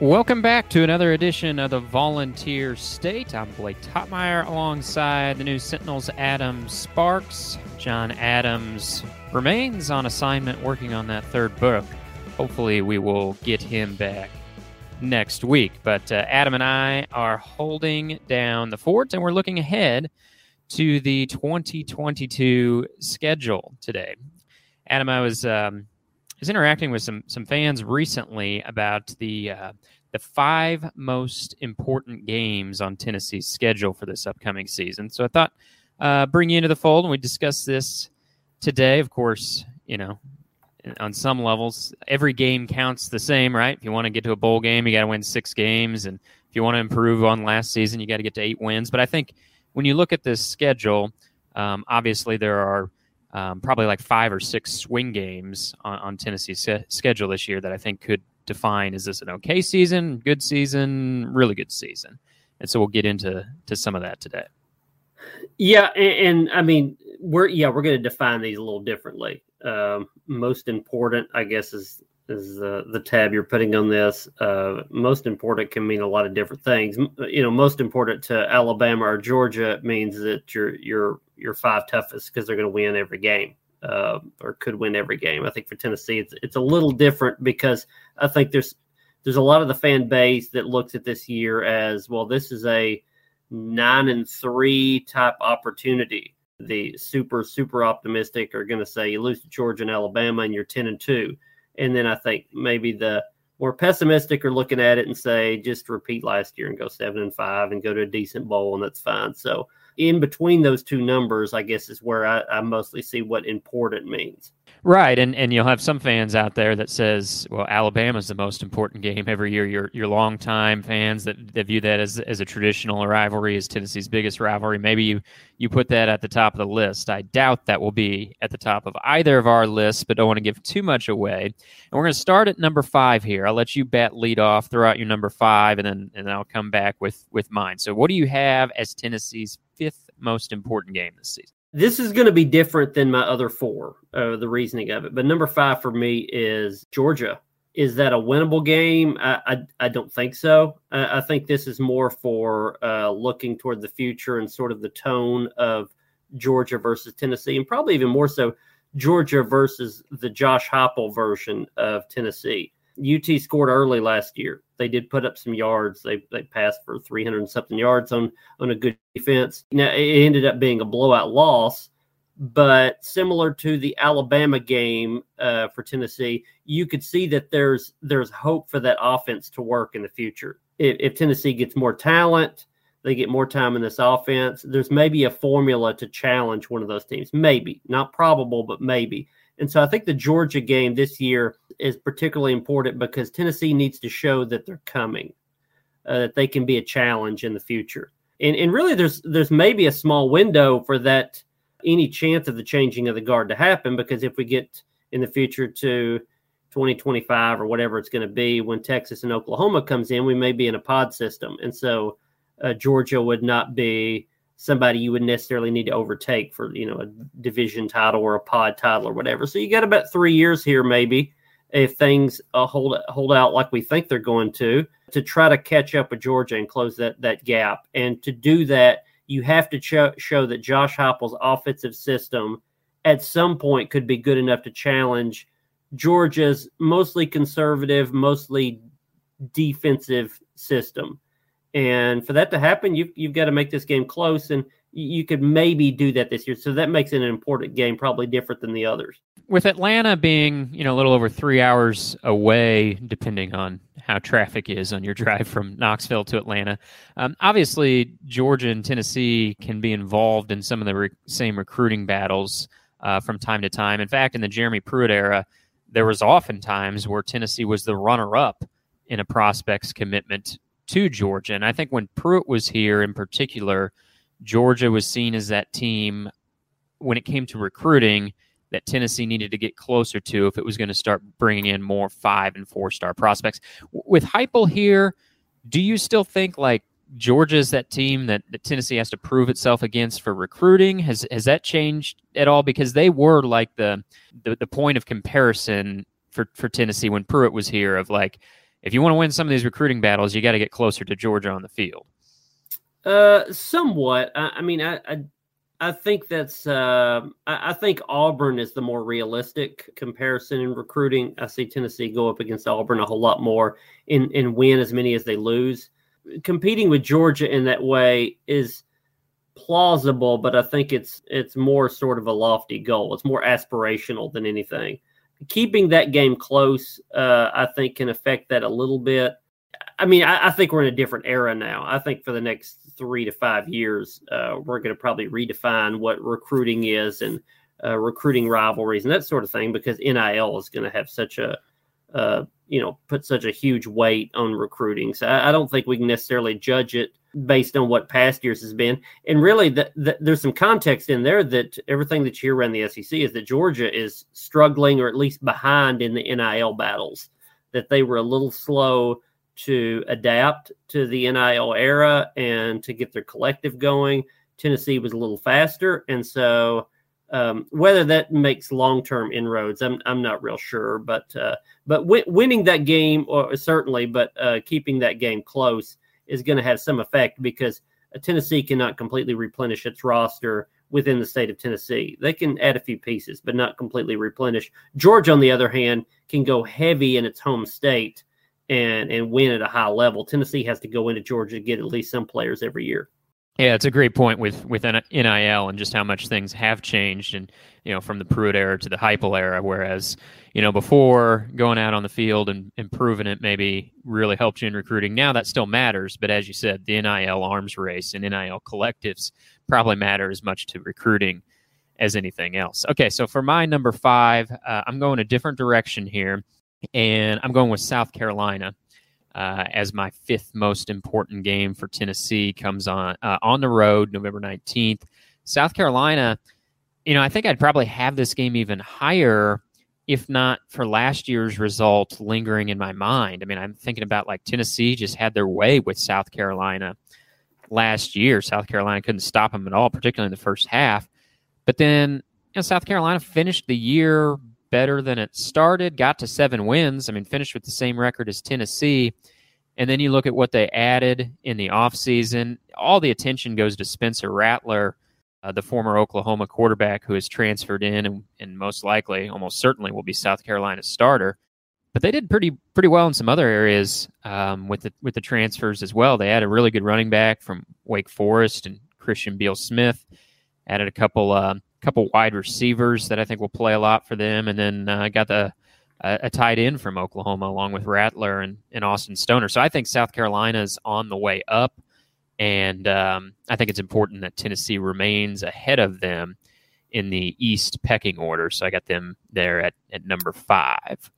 Welcome back to another edition of the Volunteer State. I'm Blake Toppmeyer alongside the News Sentinel's Adam Sparks. John Adams remains on assignment working on that third book. Hopefully, we will get him back next week. But uh, Adam and I are holding down the fort and we're looking ahead to the 2022 schedule today. Adam, I was. Um, was interacting with some some fans recently about the uh, the five most important games on Tennessee's schedule for this upcoming season. So I thought uh, bring you into the fold and we discuss this today. Of course, you know, on some levels, every game counts the same, right? If you want to get to a bowl game, you got to win six games, and if you want to improve on last season, you got to get to eight wins. But I think when you look at this schedule, um, obviously there are um, probably like five or six swing games on, on Tennessee's se- schedule this year that I think could define is this an okay season, good season, really good season? And so we'll get into to some of that today. Yeah, and, and I mean we're yeah we're going to define these a little differently. Um, most important, I guess, is is the the tab you're putting on this. Uh, most important can mean a lot of different things. You know, most important to Alabama or Georgia means that you're you're your five toughest because they're going to win every game uh, or could win every game. I think for Tennessee, it's it's a little different because I think there's there's a lot of the fan base that looks at this year as well. This is a nine and three type opportunity. The super super optimistic are going to say you lose to Georgia and Alabama and you're ten and two, and then I think maybe the more pessimistic are looking at it and say just repeat last year and go seven and five and go to a decent bowl and that's fine. So in between those two numbers, I guess is where I, I mostly see what important means. Right, and and you'll have some fans out there that says, "Well, Alabama's the most important game every year." Your your longtime fans that, that view that as as a traditional rivalry, as Tennessee's biggest rivalry. Maybe you you put that at the top of the list. I doubt that will be at the top of either of our lists, but don't want to give too much away. And we're going to start at number five here. I'll let you bat lead off, throw out your number five, and then and then I'll come back with with mine. So, what do you have as Tennessee's fifth most important game this season? This is going to be different than my other four, uh, the reasoning of it. But number five for me is Georgia. Is that a winnable game? I, I, I don't think so. I, I, think this is more for uh, looking toward the future and sort of the tone of Georgia versus Tennessee, and probably even more so Georgia versus the Josh Heupel version of Tennessee. UT scored early last year. They did put up some yards. They they passed for 300 something yards on on a good defense. Now it ended up being a blowout loss, but similar to the Alabama game uh, for Tennessee, you could see that there's there's hope for that offense to work in the future. If, if Tennessee gets more talent, they get more time in this offense. There's maybe a formula to challenge one of those teams. Maybe not probable, but maybe. And so I think the Georgia game this year is particularly important because Tennessee needs to show that they're coming, uh, that they can be a challenge in the future. And, and really, there's there's maybe a small window for that any chance of the changing of the guard to happen because if we get in the future to 2025 or whatever it's going to be when Texas and Oklahoma comes in, we may be in a pod system, and so uh, Georgia would not be somebody you would necessarily need to overtake for you know a division title or a pod title or whatever. So you got about three years here, maybe if things uh, hold hold out like we think they're going to, to try to catch up with Georgia and close that that gap. And to do that, you have to show, show that Josh Heupel's offensive system at some point could be good enough to challenge Georgia's mostly conservative, mostly defensive system. And for that to happen, you've, you've got to make this game close. And you could maybe do that this year. So that makes it an important game, probably different than the others. With Atlanta being, you know, a little over three hours away, depending on how traffic is on your drive from Knoxville to Atlanta, um, obviously Georgia and Tennessee can be involved in some of the re- same recruiting battles uh, from time to time. In fact, in the Jeremy Pruitt era, there was often times where Tennessee was the runner-up in a prospect's commitment to Georgia. And I think when Pruitt was here in particular, Georgia was seen as that team when it came to recruiting that Tennessee needed to get closer to if it was going to start bringing in more five and four star prospects. With Heupel here, do you still think like Georgia is that team that, that Tennessee has to prove itself against for recruiting? Has has that changed at all? Because they were like the the, the point of comparison for, for Tennessee when Pruitt was here of like if you want to win some of these recruiting battles, you got to get closer to Georgia on the field. Uh, somewhat. I, I mean, I, I, I think that's. Uh, I, I, think Auburn is the more realistic comparison in recruiting. I see Tennessee go up against Auburn a whole lot more and and win as many as they lose. Competing with Georgia in that way is plausible, but I think it's it's more sort of a lofty goal. It's more aspirational than anything. Keeping that game close, uh, I think, can affect that a little bit. I mean, I, I, think we're in a different era now. I think for the next three to five years, uh, we're going to probably redefine what recruiting is and uh, recruiting rivalries and that sort of thing because NIL is going to have such a, uh, you know, put such a huge weight on recruiting. So I, I, don't think we can necessarily judge it based on what past years has been. And really, the, the, there's some context in there that everything that you hear around the SEC is that Georgia is struggling or at least behind in the NIL battles, that they were a little slow to adapt to the NIL era and to get their collective going. Tennessee was a little faster, and so um, whether that makes long-term inroads, I'm I'm not real sure. But uh, but w- winning that game, or certainly, but uh, keeping that game close is going to have some effect because Tennessee cannot completely replenish its roster within the state of Tennessee. They can add a few pieces, but not completely replenish. Georgia, on the other hand, can go heavy in its home state and and win at a high level. Tennessee has to go into Georgia to get at least some players every year. Yeah, it's a great point with with NIL and just how much things have changed, and you know from the Pruitt era to the Heupel era. Whereas you know before going out on the field and improving it maybe really helped you in recruiting. Now that still matters, but as you said, the NIL arms race and NIL collectives probably matter as much to recruiting as anything else. Okay, so for my number five, uh, I'm going a different direction here and I'm going with South Carolina uh, as my fifth most important game for Tennessee. Comes on uh, on the road November 19th. South Carolina, you know, I think I'd probably have this game even higher if not for last year's result lingering in my mind. I mean, I'm thinking about like Tennessee just had their way with South Carolina last year. South Carolina couldn't stop them at all, particularly in the first half. But then, you know, South Carolina finished the year better than it started, got to seven wins. I mean, finished with the same record as Tennessee. And then you look at what they added in the offseason. All the attention goes to Spencer Rattler, uh, the former Oklahoma quarterback who has transferred in and, and most likely, almost certainly, will be South Carolina's starter. But they did pretty pretty well in some other areas um, with the with the transfers as well. They had a really good running back from Wake Forest and Christian Beal Smith. Added a couple uh, couple wide receivers that I think will play a lot for them, and then uh, got the uh, a tight end from Oklahoma along with Rattler and, and Austin Stogner. So I think South Carolina is on the way up, and um, I think it's important that Tennessee remains ahead of them in the East pecking order. So I got them there at, at number five.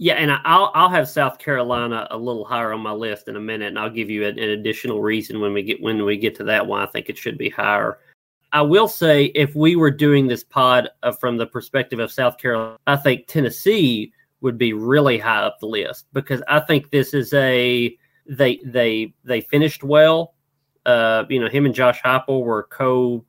Yeah, and I'll I'll have South Carolina a little higher on my list in a minute, and I'll give you an, an additional reason when we get when we get to that why I think it should be higher. I will say, if we were doing this pod uh, from the perspective of South Carolina, I think Tennessee would be really high up the list because I think this is a they they they finished well. Uh, you know, him and Josh Heupel were co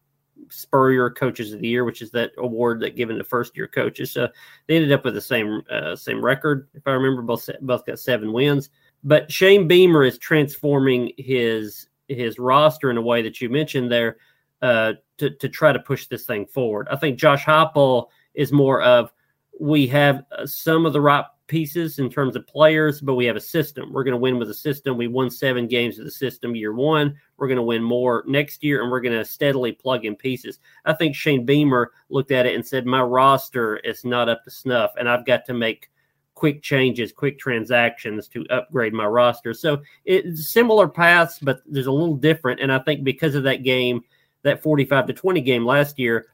Spurrier Coaches of the Year, which is that award that given to first year coaches. So they ended up with the same uh, same record, if I remember. Both both got seven wins. But Shane Beamer is transforming his his roster in a way that you mentioned there uh, to to try to push this thing forward. I think Josh Heupel is more of we have uh, some of the right pieces in terms of players, but we have a system. We're going to win with a system. We won seven games with the system year one. We're going to win more next year, and we're going to steadily plug in pieces. I think Shane Beamer looked at it and said, My roster is not up to snuff, and I've got to make quick changes, quick transactions to upgrade my roster. So it's similar paths, but there's a little different. And I think because of that game, that 45 to 20 game last year,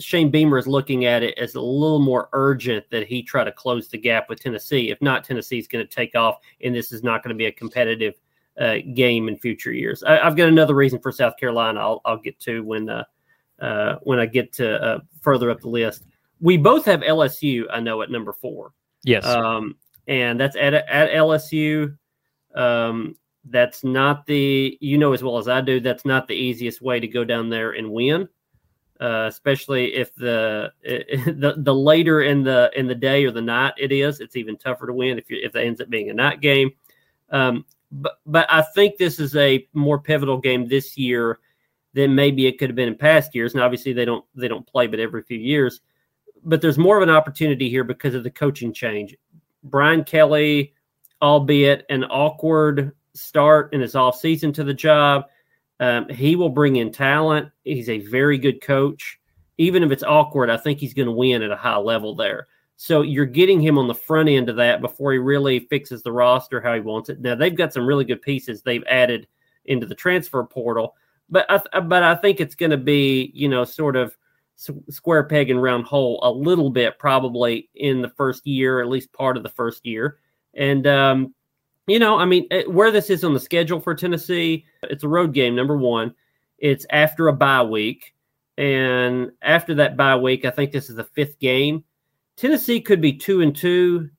Shane Beamer is looking at it as a little more urgent that he try to close the gap with Tennessee. If not, Tennessee is going to take off, and this is not going to be a competitive uh, game in future years. I, have got another reason for South Carolina. I'll, I'll get to when uh, uh, when I get to uh, further up the list. We both have LSU. I know at number four. Yes, um, and that's at at LSU. Um, that's not the you know as well as I do. That's not the easiest way to go down there and win. uh, especially if the, the the later in the in the day or the night it is. It's even tougher to win if you, if it ends up being a night game. Um, but but I think this is a more pivotal game this year than maybe it could have been in past years. And obviously they don't they don't play but every few years. But there's more of an opportunity here because of the coaching change. Brian Kelly, albeit an awkward start in his off season to the job, um, he will bring in talent. He's a very good coach. Even if it's awkward, I think he's going to win at a high level there. So you're getting him on the front end of that before he really fixes the roster how he wants it. Now they've got some really good pieces they've added into the transfer portal, but I, but I think it's going to be you know sort of square peg and round hole a little bit probably in the first year, at least part of the first year. And um, you know, I mean, where this is on the schedule for Tennessee, it's a road game. Number one, it's after a bye week, and after that bye week, I think this is the fifth game. Tennessee could be two and two.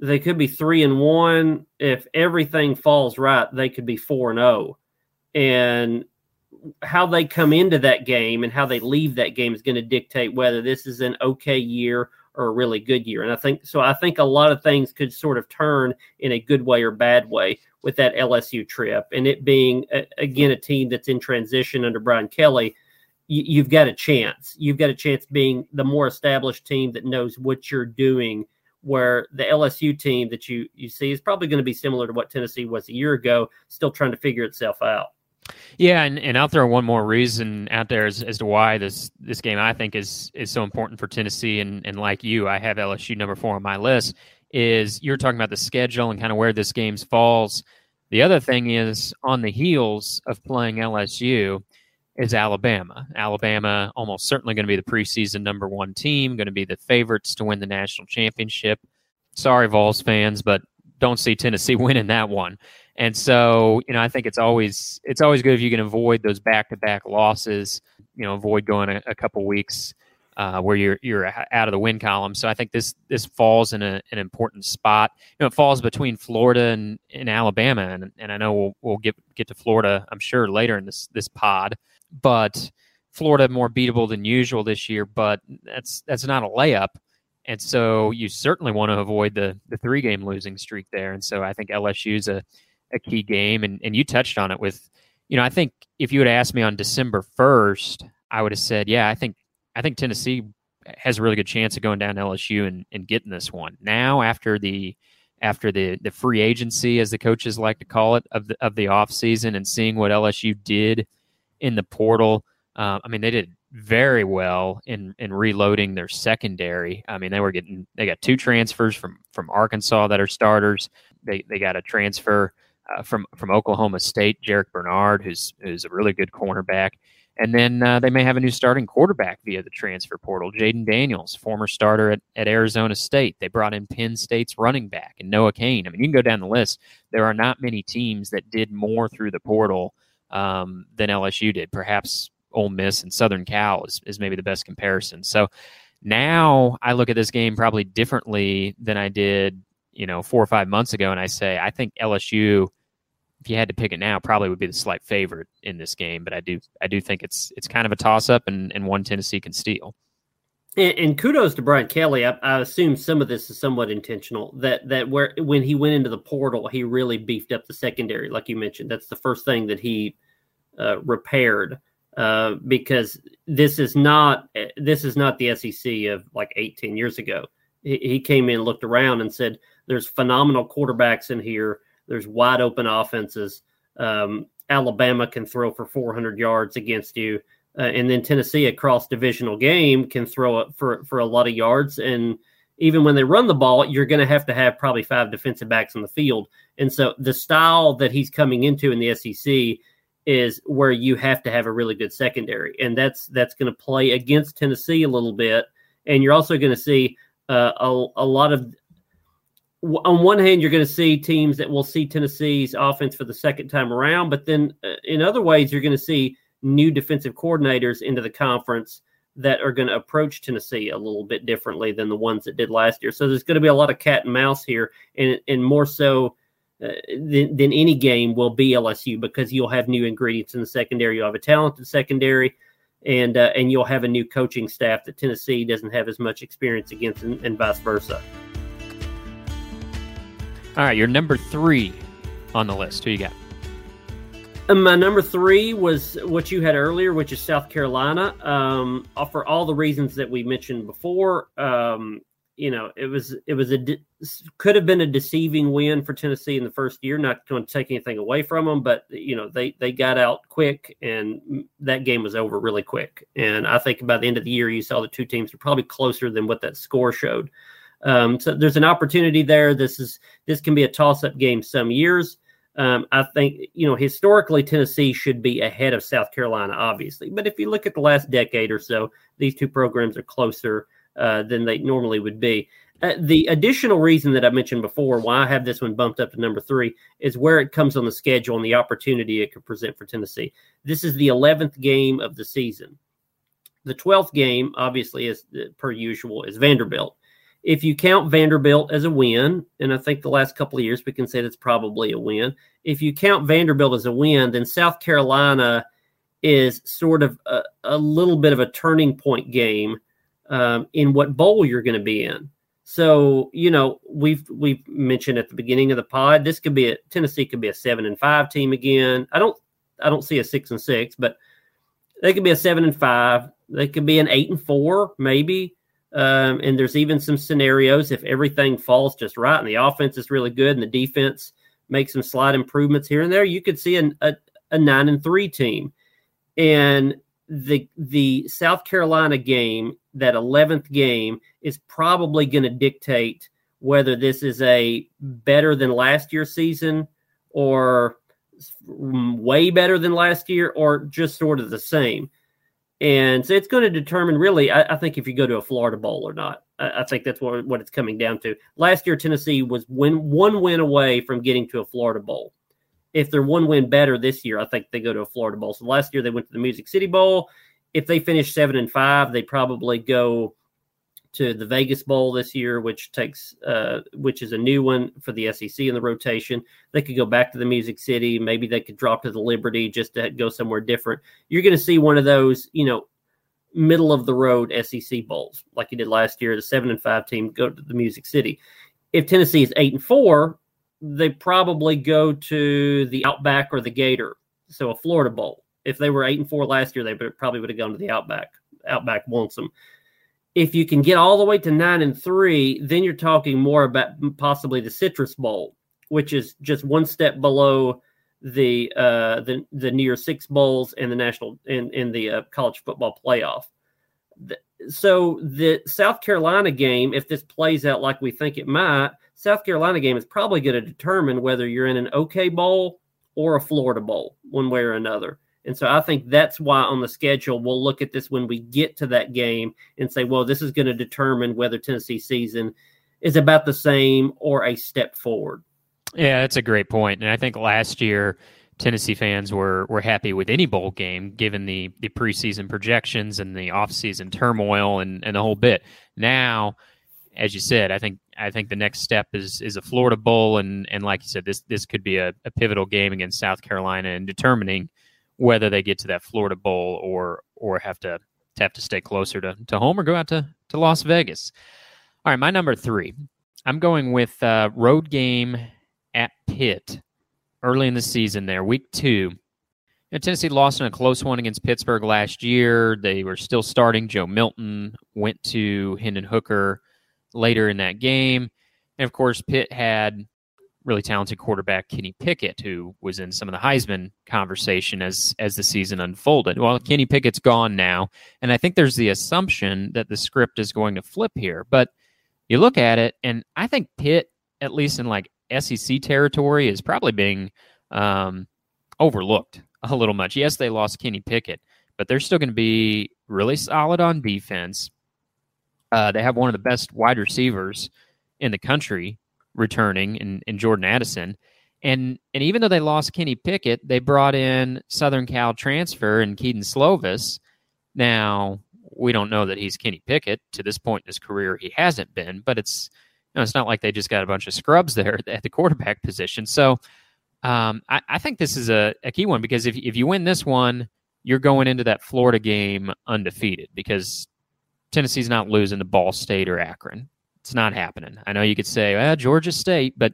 They could be three and one. If everything falls right, they could be four and. Oh. And how they come into that game and how they leave that game is going to dictate whether this is an okay year or a really good year. And I think so. I think a lot of things could sort of turn in a good way or bad way with that LSU trip, and it being again a team that's in transition under Brian Kelly you've got a chance. You've got a chance being the more established team that knows what you're doing. Where the LSU team that you you see is probably going to be similar to what Tennessee was a year ago, still trying to figure itself out. Yeah, and, and I'll throw one more reason out there as, as to why this this game I think is is so important for Tennessee and, and like you, I have LSU number four on my list. Is you're talking about the schedule and kind of where this game falls. The other thing is on the heels of playing LSU, is Alabama. Alabama almost certainly going to be the preseason number one team, going to be the favorites to win the national championship. Sorry, Vols fans, but don't see Tennessee winning that one. And so, you know, I think it's always it's always good if you can avoid those back to back losses. You know, avoid going a, a couple weeks uh, where you're you're out of the win column. So I think this this falls in a, an important spot. You know, it falls between Florida and, and Alabama, and, and I know we'll we'll get get to Florida, I'm sure, later in this this pod but Florida more beatable than usual this year, but that's that's not a layup. And so you certainly want to avoid the the three game losing streak there. And so I think LSU's a, a key game. And and you touched on it with, you know, I think if you had asked me on December first, I would have said, yeah, I think I think Tennessee has a really good chance of going down to LSU and, and getting this one. Now after the after the the free agency, as the coaches like to call it, of the of the off season and seeing what LSU did in the portal. Uh, I mean, they did very well in in reloading their secondary. I mean, they were getting they got two transfers from from Arkansas that are starters. They they got a transfer uh, from from Oklahoma State, Jarrick Bernard, who's who's a really good cornerback. And then uh, they may have a new starting quarterback via the transfer portal, Jayden Daniels, former starter at, at Arizona State. They brought in Penn State's running back and Noah Cain. I mean, you can go down the list. There are not many teams that did more through the portal um, than LSU did. Perhaps Ole Miss and Southern Cal is, is maybe the best comparison. So now I look at this game probably differently than I did, you know, four or five months ago, and I say I think LSU, if you had to pick it now, probably would be the slight favorite in this game. But I do I do think it's it's kind of a toss up, and, and one Tennessee can steal. And, and, kudos to Brian Kelly. I, I, assume some of this is somewhat intentional. That that where when he went into the portal, he really beefed up the secondary, like you mentioned. That's the first thing that he uh, repaired uh, because this is not this is not the SEC of like 18 years ago. He, he came in, looked around, and said, "There's phenomenal quarterbacks in here. There's wide open offenses. Um, Alabama can throw for 400 yards against you." Uh, and then Tennessee, a cross divisional game, can throw it for for a lot of yards. And even when they run the ball, you're going to have to have probably five defensive backs on the field. And so the style that he's coming into in the SEC is where you have to have a really good secondary, and that's that's going to play against Tennessee a little bit. And you're also going to see uh, a, a lot of on one hand, you're going to see teams that will see Tennessee's offense for the second time around, but then uh, in other ways, you're going to see new defensive coordinators into the conference that are going to approach Tennessee a little bit differently than the ones that did last year. So there's going to be a lot of cat and mouse here, and and more so uh, than, than any game will be LSU because you'll have new ingredients in the secondary. You'll have a talented secondary. and uh, and you'll have a new coaching staff that Tennessee doesn't have as much experience against, and, and vice versa. All right, your number three on the list. Who you got? Um, my number three was what you had earlier, which is South Carolina. Um, for all the reasons that we mentioned before, um, you know, it was it was a de- could have been a deceiving win for Tennessee in the first year. Not going to take anything away from them, but you know they they got out quick, and that game was over really quick. And I think by the end of the year, you saw the two teams were probably closer than what that score showed. Um, so there's an opportunity there. This is this can be a toss-up game some years. Um, I think you know historically Tennessee should be ahead of South Carolina, obviously. But if you look at the last decade or so, these two programs are closer uh, than they normally would be. Uh, the additional reason that I mentioned before why I have this one bumped up to number three is where it comes on the schedule and the opportunity it could present for Tennessee. This is the 11th game of the season. The 12th game, obviously, is uh, per usual, is Vanderbilt if you count Vanderbilt as a win, and I think the last couple of years we can say that's probably a win. If you count Vanderbilt as a win, then South Carolina is sort of a, a little bit of a turning point game um, in what bowl you're going to be in. So you know we've we've mentioned at the beginning of the pod this could be a Tennessee could be a seven and five team again. I don't I don't see a six and six, but they could be a seven and five. They could be an eight and four, maybe. Um, and there's even some scenarios if everything falls just right and the offense is really good and the defense makes some slight improvements here and there, you could see an, a, a nine and three team. And the the South Carolina game, that eleventh game, is probably going to dictate whether this is a better than last year's season or way better than last year or just sort of the same. And so it's going to determine really, I, I, think, if you go to a Florida Bowl or not. I, I, think that's what, what it's coming down to. Last year, Tennessee was win, one win away from getting to a Florida Bowl. If they're one win better this year, I think they go to a Florida Bowl. So last year they went to the Music City Bowl. If they finish seven and five, they probably go to the Vegas Bowl this year, which takes uh, which is a new one for the SEC in the rotation. They could go back to the Music City. Maybe they could drop to the Liberty just to go somewhere different. You're going to see one of those, you know, middle of the road SEC bowls like you did last year. The seven and five team go to the Music City. If Tennessee is eight and four, they probably go to the Outback or the Gator, so a Florida Bowl. If they were eight and four last year, they probably would have gone to the Outback. Outback wants them if you can get all the way to nine and three, then you're talking more about possibly the Citrus Bowl, which is just one step below the uh, the the near six bowls and the national in in the uh, college football playoff. So the South Carolina game, if this plays out like we think it might, South Carolina game is probably going to determine whether you're in an OK bowl or a Florida bowl, one way or another. And so I think that's why on the schedule, we'll look at this when we get to that game and say, well, this is going to determine whether Tennessee season is about the same or a step forward. Yeah, that's a great point. And I think last year, Tennessee fans were were happy with any bowl game given the the preseason projections and the offseason turmoil and, and the whole bit. Now, as you said, I think I think the next step is is a Florida Bowl and and like you said, this this could be a, a pivotal game against South Carolina and determining whether they get to that Florida Bowl or or have to, to have to stay closer to, to home or go out to, to Las Vegas. All right, my number three. I'm going with uh, road game at Pitt early in the season there, week two. You know, Tennessee lost in a close one against Pittsburgh last year. They were still starting. Joe Milton went to Hendon Hooker later in that game. And of course, Pitt had really talented quarterback Kenny Pickett, who was in some of the Heisman conversation as as the season unfolded. Well, Kenny Pickett's gone now, and I think there's the assumption that the script is going to flip here. But you look at it, and I think Pitt, at least in like SEC territory, is probably being um, overlooked a little much. Yes, they lost Kenny Pickett, but they're still going to be really solid on defense. Uh, they have one of the best wide receivers in the country returning and, in Jordan Addison. And and even though they lost Kenny Pickett, they brought in Southern Cal transfer and Kedon Slovis. Now we don't know that he's Kenny Pickett to this point in his career. He hasn't been, but it's you know, it's not like they just got a bunch of scrubs there at the quarterback position. So um, I, I, think this is a, a, key one because if if you win this one, you're going into that Florida game undefeated because Tennessee's not losing to Ball State or Akron. It's not happening. I know you could say, Georgia State, but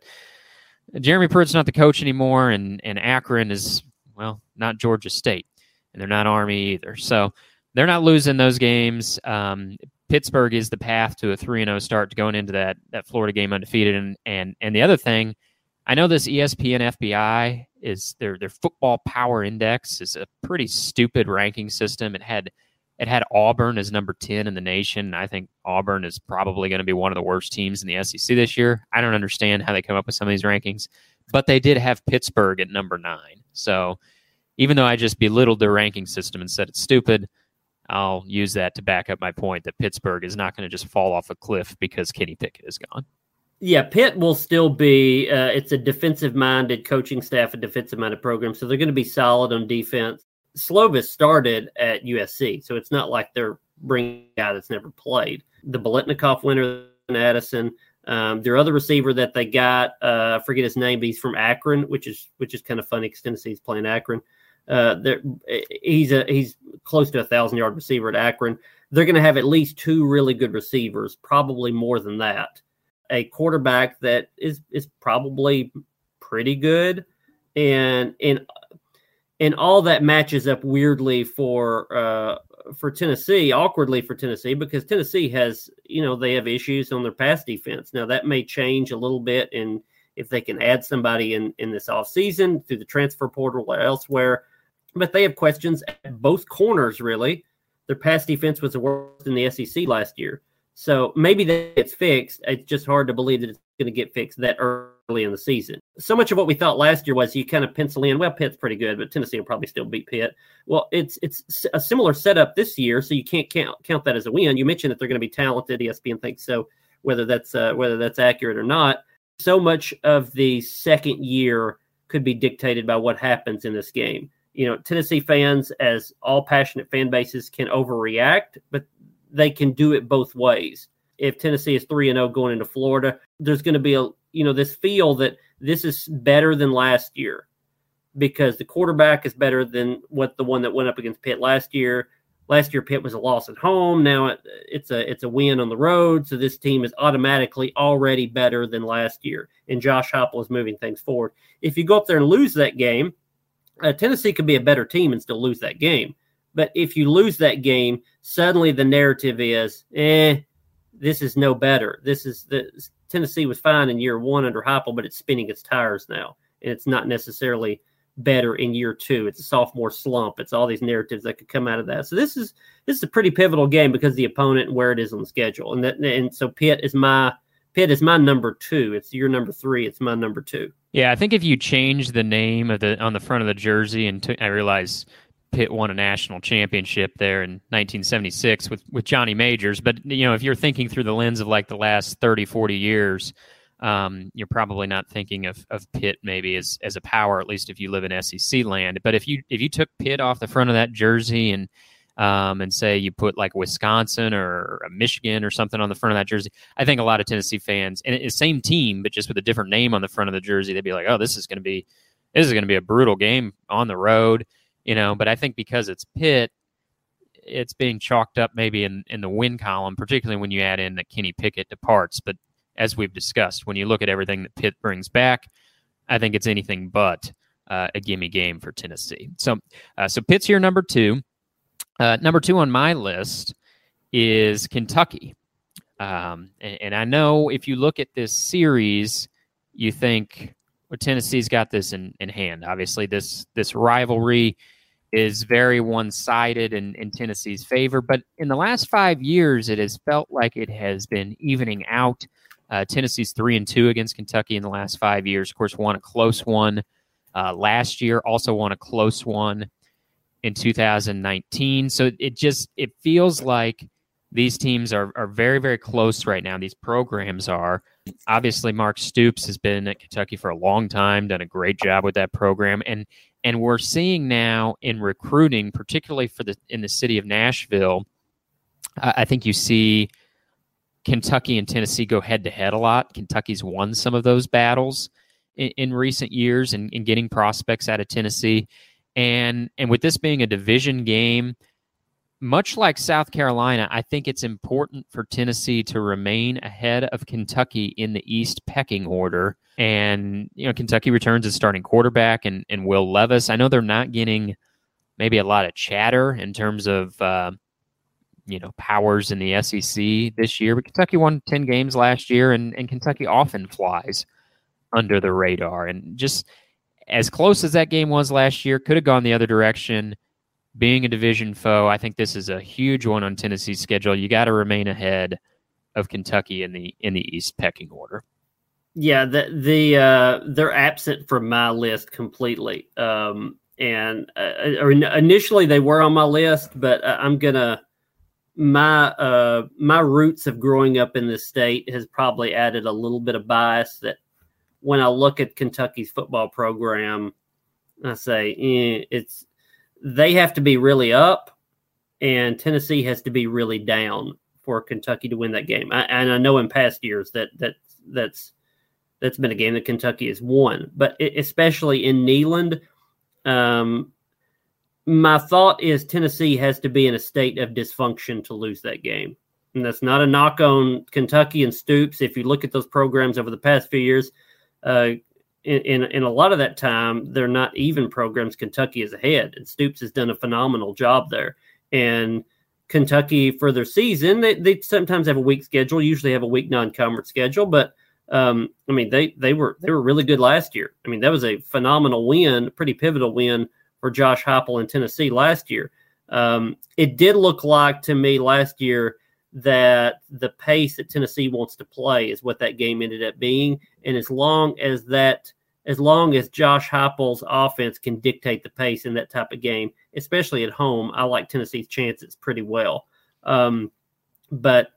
Jeremy Pruitt's not the coach anymore, and, and Akron is, well, not Georgia State, and they're not Army either. So they're not losing those games. Um, Pittsburgh is the path to a 3 0 start going into that, that Florida game undefeated. And, and, and the other thing, I know this ESPN FPI is their, their football power index is a pretty stupid ranking system. It had it had Auburn as number 10 in the nation. I think Auburn is probably going to be one of the worst teams in the SEC this year. I don't understand how they come up with some of these rankings, but they did have Pittsburgh at number nine. So even though I just belittled their ranking system and said it's stupid, I'll use that to back up my point that Pittsburgh is not going to just fall off a cliff because Kenny Pickett is gone. Yeah, Pitt will still be. Uh, it's a defensive-minded coaching staff, a defensive-minded program, so they're going to be solid on defense. Slovis started at USC, so it's not like they're bringing a guy that's never played. The Biletnikoff winner, in Addison. Um, their other receiver that they got, uh, I forget his name, but he's from Akron, which is which is kind of funny because Tennessee's playing Akron. Uh, he's a he's close to a thousand yard receiver at Akron. They're going to have at least two really good receivers, probably more than that. A quarterback that is is probably pretty good, and and and all that matches up weirdly for uh, for Tennessee, awkwardly for Tennessee, because Tennessee has you know they have issues on their pass defense. Now that may change a little bit, and if they can add somebody in in this offseason through the transfer portal or elsewhere, but they have questions at both corners. Really, their pass defense was the worst in the SEC last year, so maybe that gets fixed. It's just hard to believe that it's going to get fixed that early in the season. So much of what we thought last year was you kind of pencil in, well, Pitt's pretty good, but Tennessee will probably still beat Pitt. Well, it's it's a similar setup this year, so you can't count count that as a win. You mentioned that they're going to be talented. ESPN thinks so. Whether that's uh, whether that's accurate or not, so much of the second year could be dictated by what happens in this game. You know, Tennessee fans, as all passionate fan bases, can overreact, but they can do it both ways. If Tennessee is three and zero oh going into Florida, there's going to be a you know this feel that this is better than last year because the quarterback is better than what the one that went up against Pitt last year. Last year Pitt was a loss at home. Now it, it's a it's a win on the road. So this team is automatically already better than last year. And Josh Heupel is moving things forward. If you go up there and lose that game, uh, Tennessee could be a better team and still lose that game. But if you lose that game, suddenly the narrative is, eh, this is no better. This is the Tennessee was fine in year one under Heupel, but it's spinning its tires now, and it's not necessarily better in year two. It's a sophomore slump. It's all these narratives that could come out of that. So this is this is a pretty pivotal game because the opponent and where it is on the schedule, and that and so Pitt is my Pitt is my number two. It's your number three. It's my number two. Yeah, I think if you change the name of the on the front of the jersey, and t- I realize Pitt won a national championship there in 1976 with, with Johnny Majors. But, you know, if you're thinking through the lens of like the last 30, 40 years, um, you're probably not thinking of, of Pitt maybe as, as a power, at least if you live in SEC land. But if you if you took Pitt off the front of that jersey and um, and say you put like Wisconsin or Michigan or something on the front of that jersey, I think a lot of Tennessee fans and same team but just with a different name on the front of the jersey, they'd be like, oh, this is going to be this is going to be a brutal game on the road you know. But I think because it's Pitt, it's being chalked up maybe in, in the win column, particularly when you add in that Kenny Pickett departs. But as we've discussed, when you look at everything that Pitt brings back, I think it's anything but uh, a gimme game for Tennessee. So, uh, so Pitt's here number two. Uh, number two on my list is Kentucky. Um, and, and, I know if you look at this series, you think well, Tennessee's got this in, in hand. Obviously, this this rivalry is very one sided in, in Tennessee's favor. But in the last five years, it has felt like it has been evening out. Uh, Tennessee's three and two against Kentucky in the last five years. Of course, won a close one uh, last year. Also won a close one in 2019. So it just it feels like these teams are are very very close right now. These programs are. Obviously, Mark Stoops has been at Kentucky for a long time, done a great job with that program, and and we're seeing now in recruiting, particularly for the in the city of Nashville, I think you see Kentucky and Tennessee go head to head a lot. Kentucky's won some of those battles in, in recent years and in, in, getting prospects out of Tennessee. And and with this being a division game, much like South Carolina, I think it's important for Tennessee to remain ahead of Kentucky in the East pecking order. And, you know, Kentucky returns as starting quarterback and, and Will Levis. I know they're not getting maybe a lot of chatter in terms of, uh, you know, powers in the SEC this year, but Kentucky won 10 games last year, and, and Kentucky often flies under the radar. And just as close as that game was last year, could have gone the other direction being a division foe, I think this is a huge one on Tennessee's schedule. You got to remain ahead of Kentucky in the in the East pecking order. Yeah, the the uh, they're absent from my list completely. Um, and uh, initially they were on my list, but I'm gonna my uh, my roots of growing up in this state has probably added a little bit of bias that when I look at Kentucky's football program, I say eh, it's they have to be really up, and Tennessee has to be really down for Kentucky to win that game. I, and I know in past years that that that's that's been a game that Kentucky has won, but it, especially in Neyland, um, my thought is Tennessee has to be in a state of dysfunction to lose that game. And that's not a knock on Kentucky and Stoops. If you look at those programs over the past few years, uh, in, in, in a lot of that time, they're not even programs. Kentucky is ahead, and Stoops has done a phenomenal job there. And Kentucky for their season, they, they sometimes have a weak schedule. Usually have a weak non-conference schedule, but um, I mean they they were they were really good last year. I mean that was a phenomenal win, pretty pivotal win for Josh Heupel in Tennessee last year. Um, it did look like to me last year that the pace that Tennessee wants to play is what that game ended up being. And as long as that, as long as Josh Heupel's offense can dictate the pace in that type of game, especially at home, I like Tennessee's chances pretty well. Um, but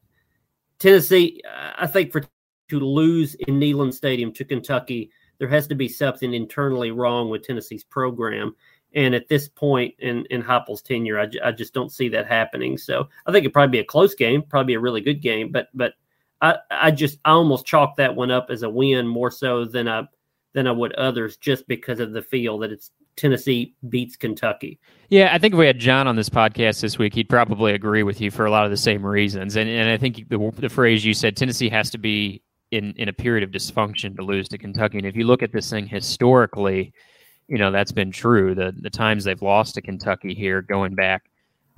Tennessee, I think for to lose in Neyland Stadium to Kentucky, there has to be something internally wrong with Tennessee's program. And at this point in in Heupel's tenure, I, I just don't see that happening. So I think it'd probably be a close game, probably a really good game. But but I I just I almost chalk that one up as a win more so than I than I would others, just because of the feel that it's Tennessee beats Kentucky. Yeah, I think if we had John on this podcast this week, he'd probably agree with you for a lot of the same reasons. And and I think the the phrase you said, Tennessee has to be in in a period of dysfunction to lose to Kentucky. And if you look at this thing historically, you know that's been true. The the times they've lost to Kentucky here, going back,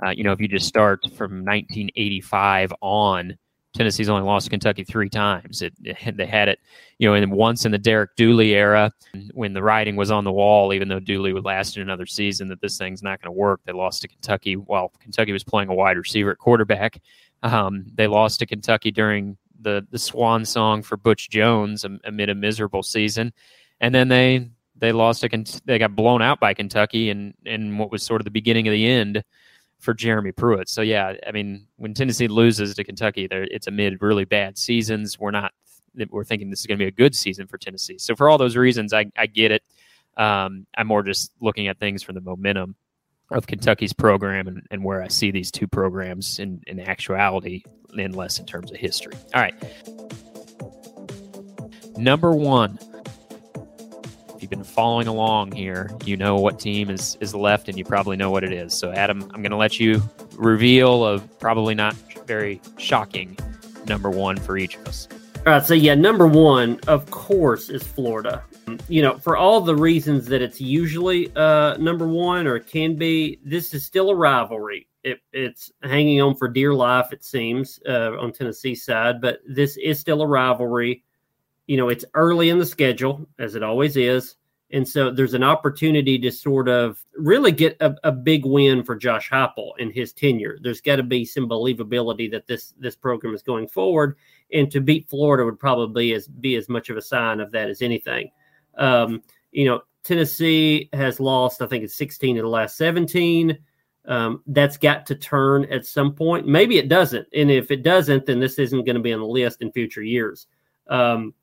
uh, you know, if you just start from 1985 on, Tennessee's only lost to Kentucky three times. It, it, they had it, you know, and once in the Derek Dooley era when the writing was on the wall. Even though Dooley would last another season, that this thing's not going to work. They lost to Kentucky while Kentucky was playing a wide receiver at quarterback. Um, they lost to Kentucky during the the swan song for Butch Jones amid a miserable season, and then they they lost to they got blown out by Kentucky and and what was sort of the beginning of the end for Jeremy Pruitt. So yeah, I mean when Tennessee loses to Kentucky, there it's amid really bad seasons. We're not we're thinking this is going to be a good season for Tennessee. So for all those reasons, I, I get it. Um, I'm more just looking at things from the momentum of Kentucky's program and, and where I see these two programs in, in actuality and less in terms of history. All right. Number one, you've been following along here, you know what team is is left, and you probably know what it is. So, Adam, I'm going to let you reveal a probably not very shocking number one for each of us. All right. So, yeah, number one, of course, is Florida. You know, for all the reasons that it's usually uh, number one or can be, this is still a rivalry. It, it's hanging on for dear life, it seems, uh, on Tennessee side, but this is still a rivalry you know, it's early in the schedule, as it always is. And so there's an opportunity to sort of really get a, a big win for Josh Heupel in his tenure. There's got to be some believability that this this program is going forward, and to beat Florida would probably as be as much of a sign of that as anything. Um, you know, Tennessee has lost, I think it's 16 of the last 17. Um, that's got to turn at some point. Maybe it doesn't, and if it doesn't, then this isn't going to be on the list in future years. Um,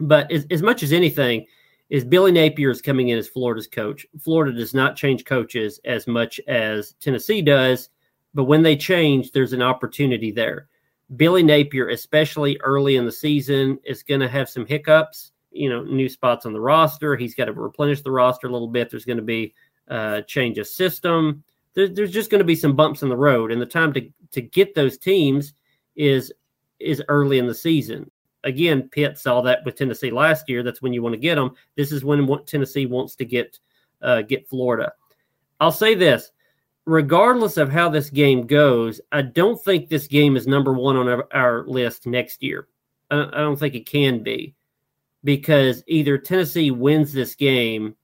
but as, as much as anything, is Billy Napier is coming in as Florida's coach. Florida does not change coaches as much as Tennessee does, but when they change, there's an opportunity there. Billy Napier, especially early in the season, is going to have some hiccups. You know, new spots on the roster. He's got to replenish the roster a little bit. There's going to be uh, change of system. There, there's just going to be some bumps in the road, and the time to to get those teams is is early in the season. Again, Pitt saw that with Tennessee last year. That's when you want to get them. This is when Tennessee wants to get uh, get Florida. I'll say this: regardless of how this game goes, I don't think this game is number one on our, our list next year. I, I don't think it can be because either Tennessee wins this game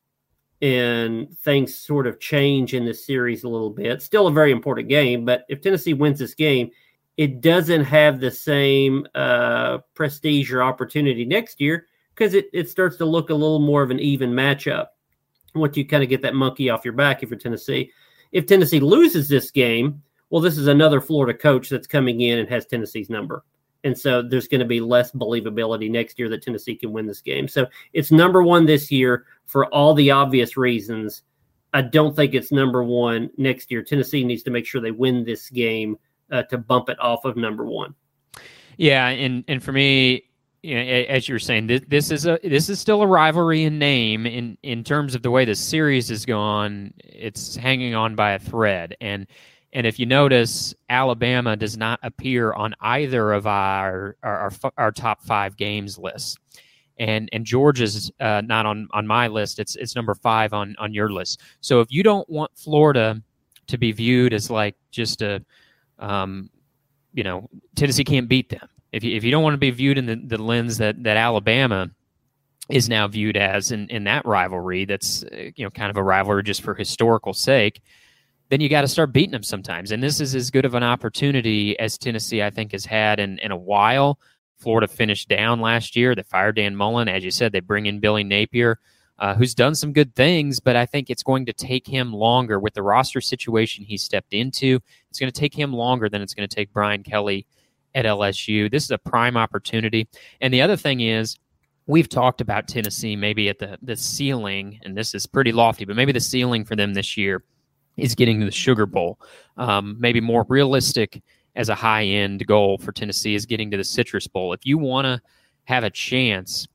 and things sort of change in this series a little bit. Still a very important game, but if Tennessee wins this game, it doesn't have the same uh, prestige or opportunity next year because it, it starts to look a little more of an even matchup. Once you kind of get that monkey off your back if you're Tennessee. If Tennessee loses this game, well, this is another Florida coach that's coming in and has Tennessee's number. And so there's going to be less believability next year that Tennessee can win this game. So it's number one this year for all the obvious reasons. I don't think it's number one next year. Tennessee needs to make sure they win this game uh, to bump it off of number one. Yeah, and and for me, you know, as you were saying, this, this is a this is still a rivalry in name. In in terms of the way the series is gone, it's hanging on by a thread. And and if you notice, Alabama does not appear on either of our our, our, our top five games lists. And and Georgia's uh, not on on my list. It's it's number five on on your list. So if you don't want Florida to be viewed as like just a um, you know, Tennessee can't beat them. If you, if you don't want to be viewed in the, the lens that, that Alabama is now viewed as in, in that rivalry, that's, uh, you know, kind of a rivalry just for historical sake, then you got to start beating them sometimes. And this is as good of an opportunity as Tennessee, I think, has had in, in a while. Florida finished down last year. They fired Dan Mullen. As you said, they bring in Billy Napier uh, who's done some good things, but I think it's going to take him longer with the roster situation he stepped into. It's going to take him longer than it's going to take Brian Kelly at LSU. This is a prime opportunity. And the other thing is, we've talked about Tennessee maybe at the, the ceiling, and this is pretty lofty, but maybe the ceiling for them this year is getting to the Sugar Bowl. Um, maybe more realistic as a high end goal for Tennessee is getting to the Citrus Bowl. If you want to have a chance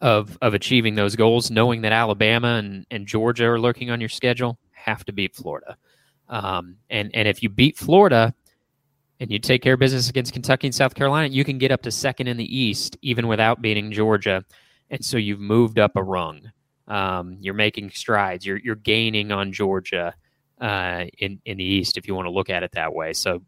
of of achieving those goals, knowing that Alabama and, and Georgia are lurking on your schedule, have to beat Florida. Um, and and if you beat Florida and you take care of business against Kentucky and South Carolina, you can get up to second in the East even without beating Georgia. And so you've moved up a rung. Um, you're making strides. You're you're gaining on Georgia uh, in in the East if you want to look at it that way. So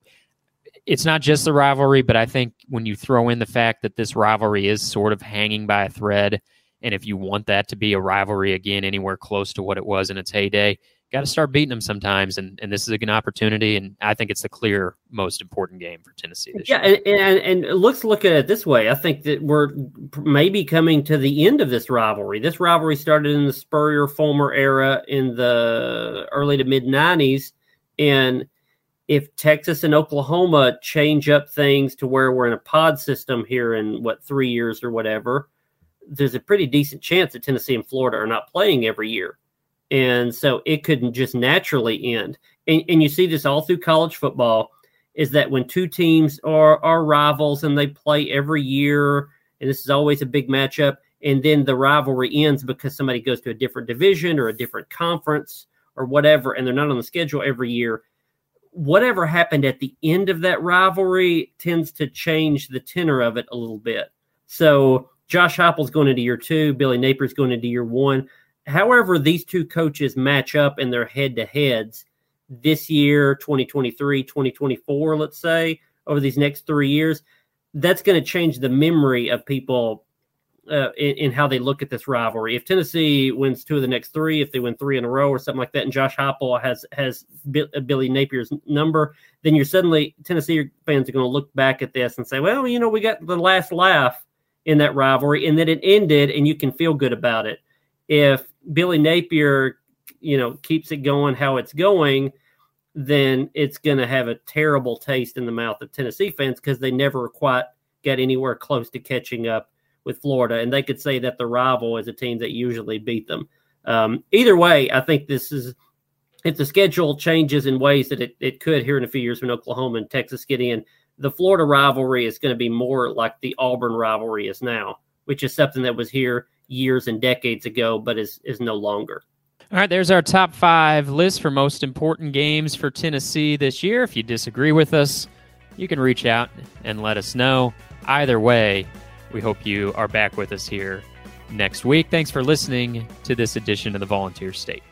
it's not just the rivalry, but I think when you throw in the fact that this rivalry is sort of hanging by a thread, and if you want that to be a rivalry again anywhere close to what it was in its heyday, got to start beating them sometimes. And, and this is a good opportunity. And I think it's the clear most important game for Tennessee this yeah, year. Yeah, and, and, and let's look at it this way. I think that we're maybe coming to the end of this rivalry. This rivalry started in the Spurrier Fulmer era in the early to mid 90s. And if Texas and Oklahoma change up things to where we're in a pod system here in what three years or whatever, there's a pretty decent chance that Tennessee and Florida are not playing every year. And so it couldn't just naturally end. And, and you see this all through college football is that when two teams are, are rivals and they play every year, and this is always a big matchup, and then the rivalry ends because somebody goes to a different division or a different conference or whatever, and they're not on the schedule every year whatever happened at the end of that rivalry tends to change the tenor of it a little bit. So Josh Heupel's going into year two, Billy Napier's going into year one. However, these two coaches match up in their head to heads this year, 2023, 2024, let's say, over these next three years, that's going to change the memory of people uh, in, in, how they look at this rivalry. If Tennessee wins two of the next three, if they win three in a row or something like that, and Josh Heupel has has uh, Billy Napier's number, then you're suddenly Tennessee fans are going to look back at this and say, well, you know, we got the last laugh in that rivalry, and then it ended, and you can feel good about it. If Billy Napier, you know, keeps it going how it's going, then it's going to have a terrible taste in the mouth of Tennessee fans because they never quite got anywhere close to catching up with Florida, and they could say that the rival is a team that usually beat them. Um, either way, I think this is if the schedule changes in ways that it, it could here in a few years when Oklahoma and Texas get in, the Florida rivalry is going to be more like the Auburn rivalry is now, which is something that was here years and decades ago, but is is no longer. All right, there's our top five list for most important games for Tennessee this year. If you disagree with us, you can reach out and let us know. Either way, we hope you are back with us here next week. Thanks for listening to this edition of the Volunteer State.